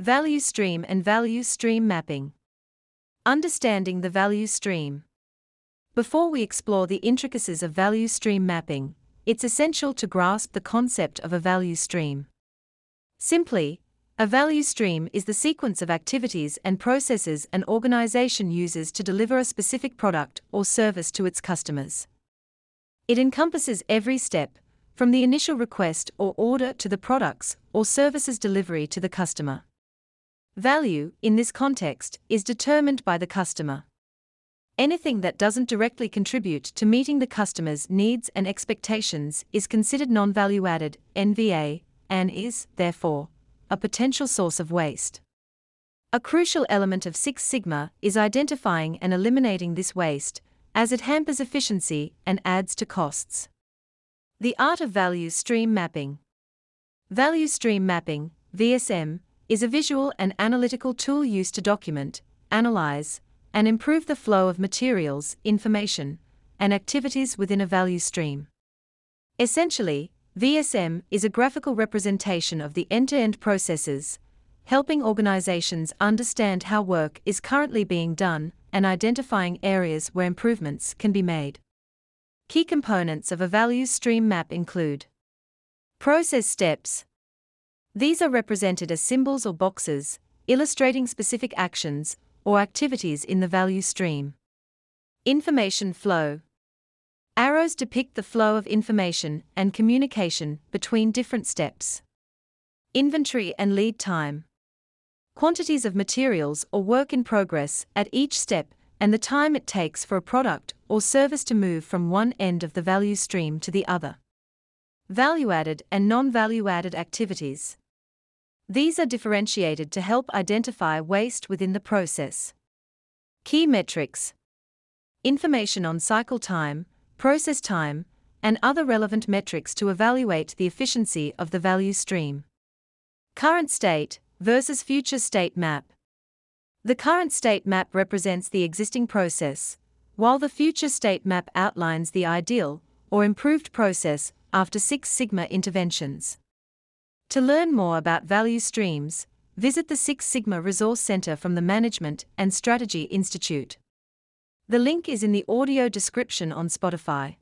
Value stream and value stream mapping. Understanding the value stream. Before we explore the intricacies of value stream mapping, it's essential to grasp the concept of a value stream. Simply, a value stream is the sequence of activities and processes an organization uses to deliver a specific product or service to its customers. It encompasses every step, from the initial request or order to the products or services delivery to the customer. Value, in this context, is determined by the customer. Anything that doesn't directly contribute to meeting the customer's needs and expectations is considered non value added, NVA, and is, therefore, a potential source of waste. A crucial element of Six Sigma is identifying and eliminating this waste, as it hampers efficiency and adds to costs. The art of value stream mapping. Value stream mapping, VSM, is a visual and analytical tool used to document, analyze, and improve the flow of materials, information, and activities within a value stream. Essentially, VSM is a graphical representation of the end to end processes, helping organizations understand how work is currently being done and identifying areas where improvements can be made. Key components of a value stream map include Process steps, these are represented as symbols or boxes, illustrating specific actions or activities in the value stream. Information flow. Arrows depict the flow of information and communication between different steps. Inventory and lead time. Quantities of materials or work in progress at each step and the time it takes for a product or service to move from one end of the value stream to the other. Value added and non value added activities. These are differentiated to help identify waste within the process. Key metrics Information on cycle time, process time, and other relevant metrics to evaluate the efficiency of the value stream. Current state versus future state map. The current state map represents the existing process, while the future state map outlines the ideal or improved process after Six Sigma interventions. To learn more about value streams, visit the Six Sigma Resource Center from the Management and Strategy Institute. The link is in the audio description on Spotify.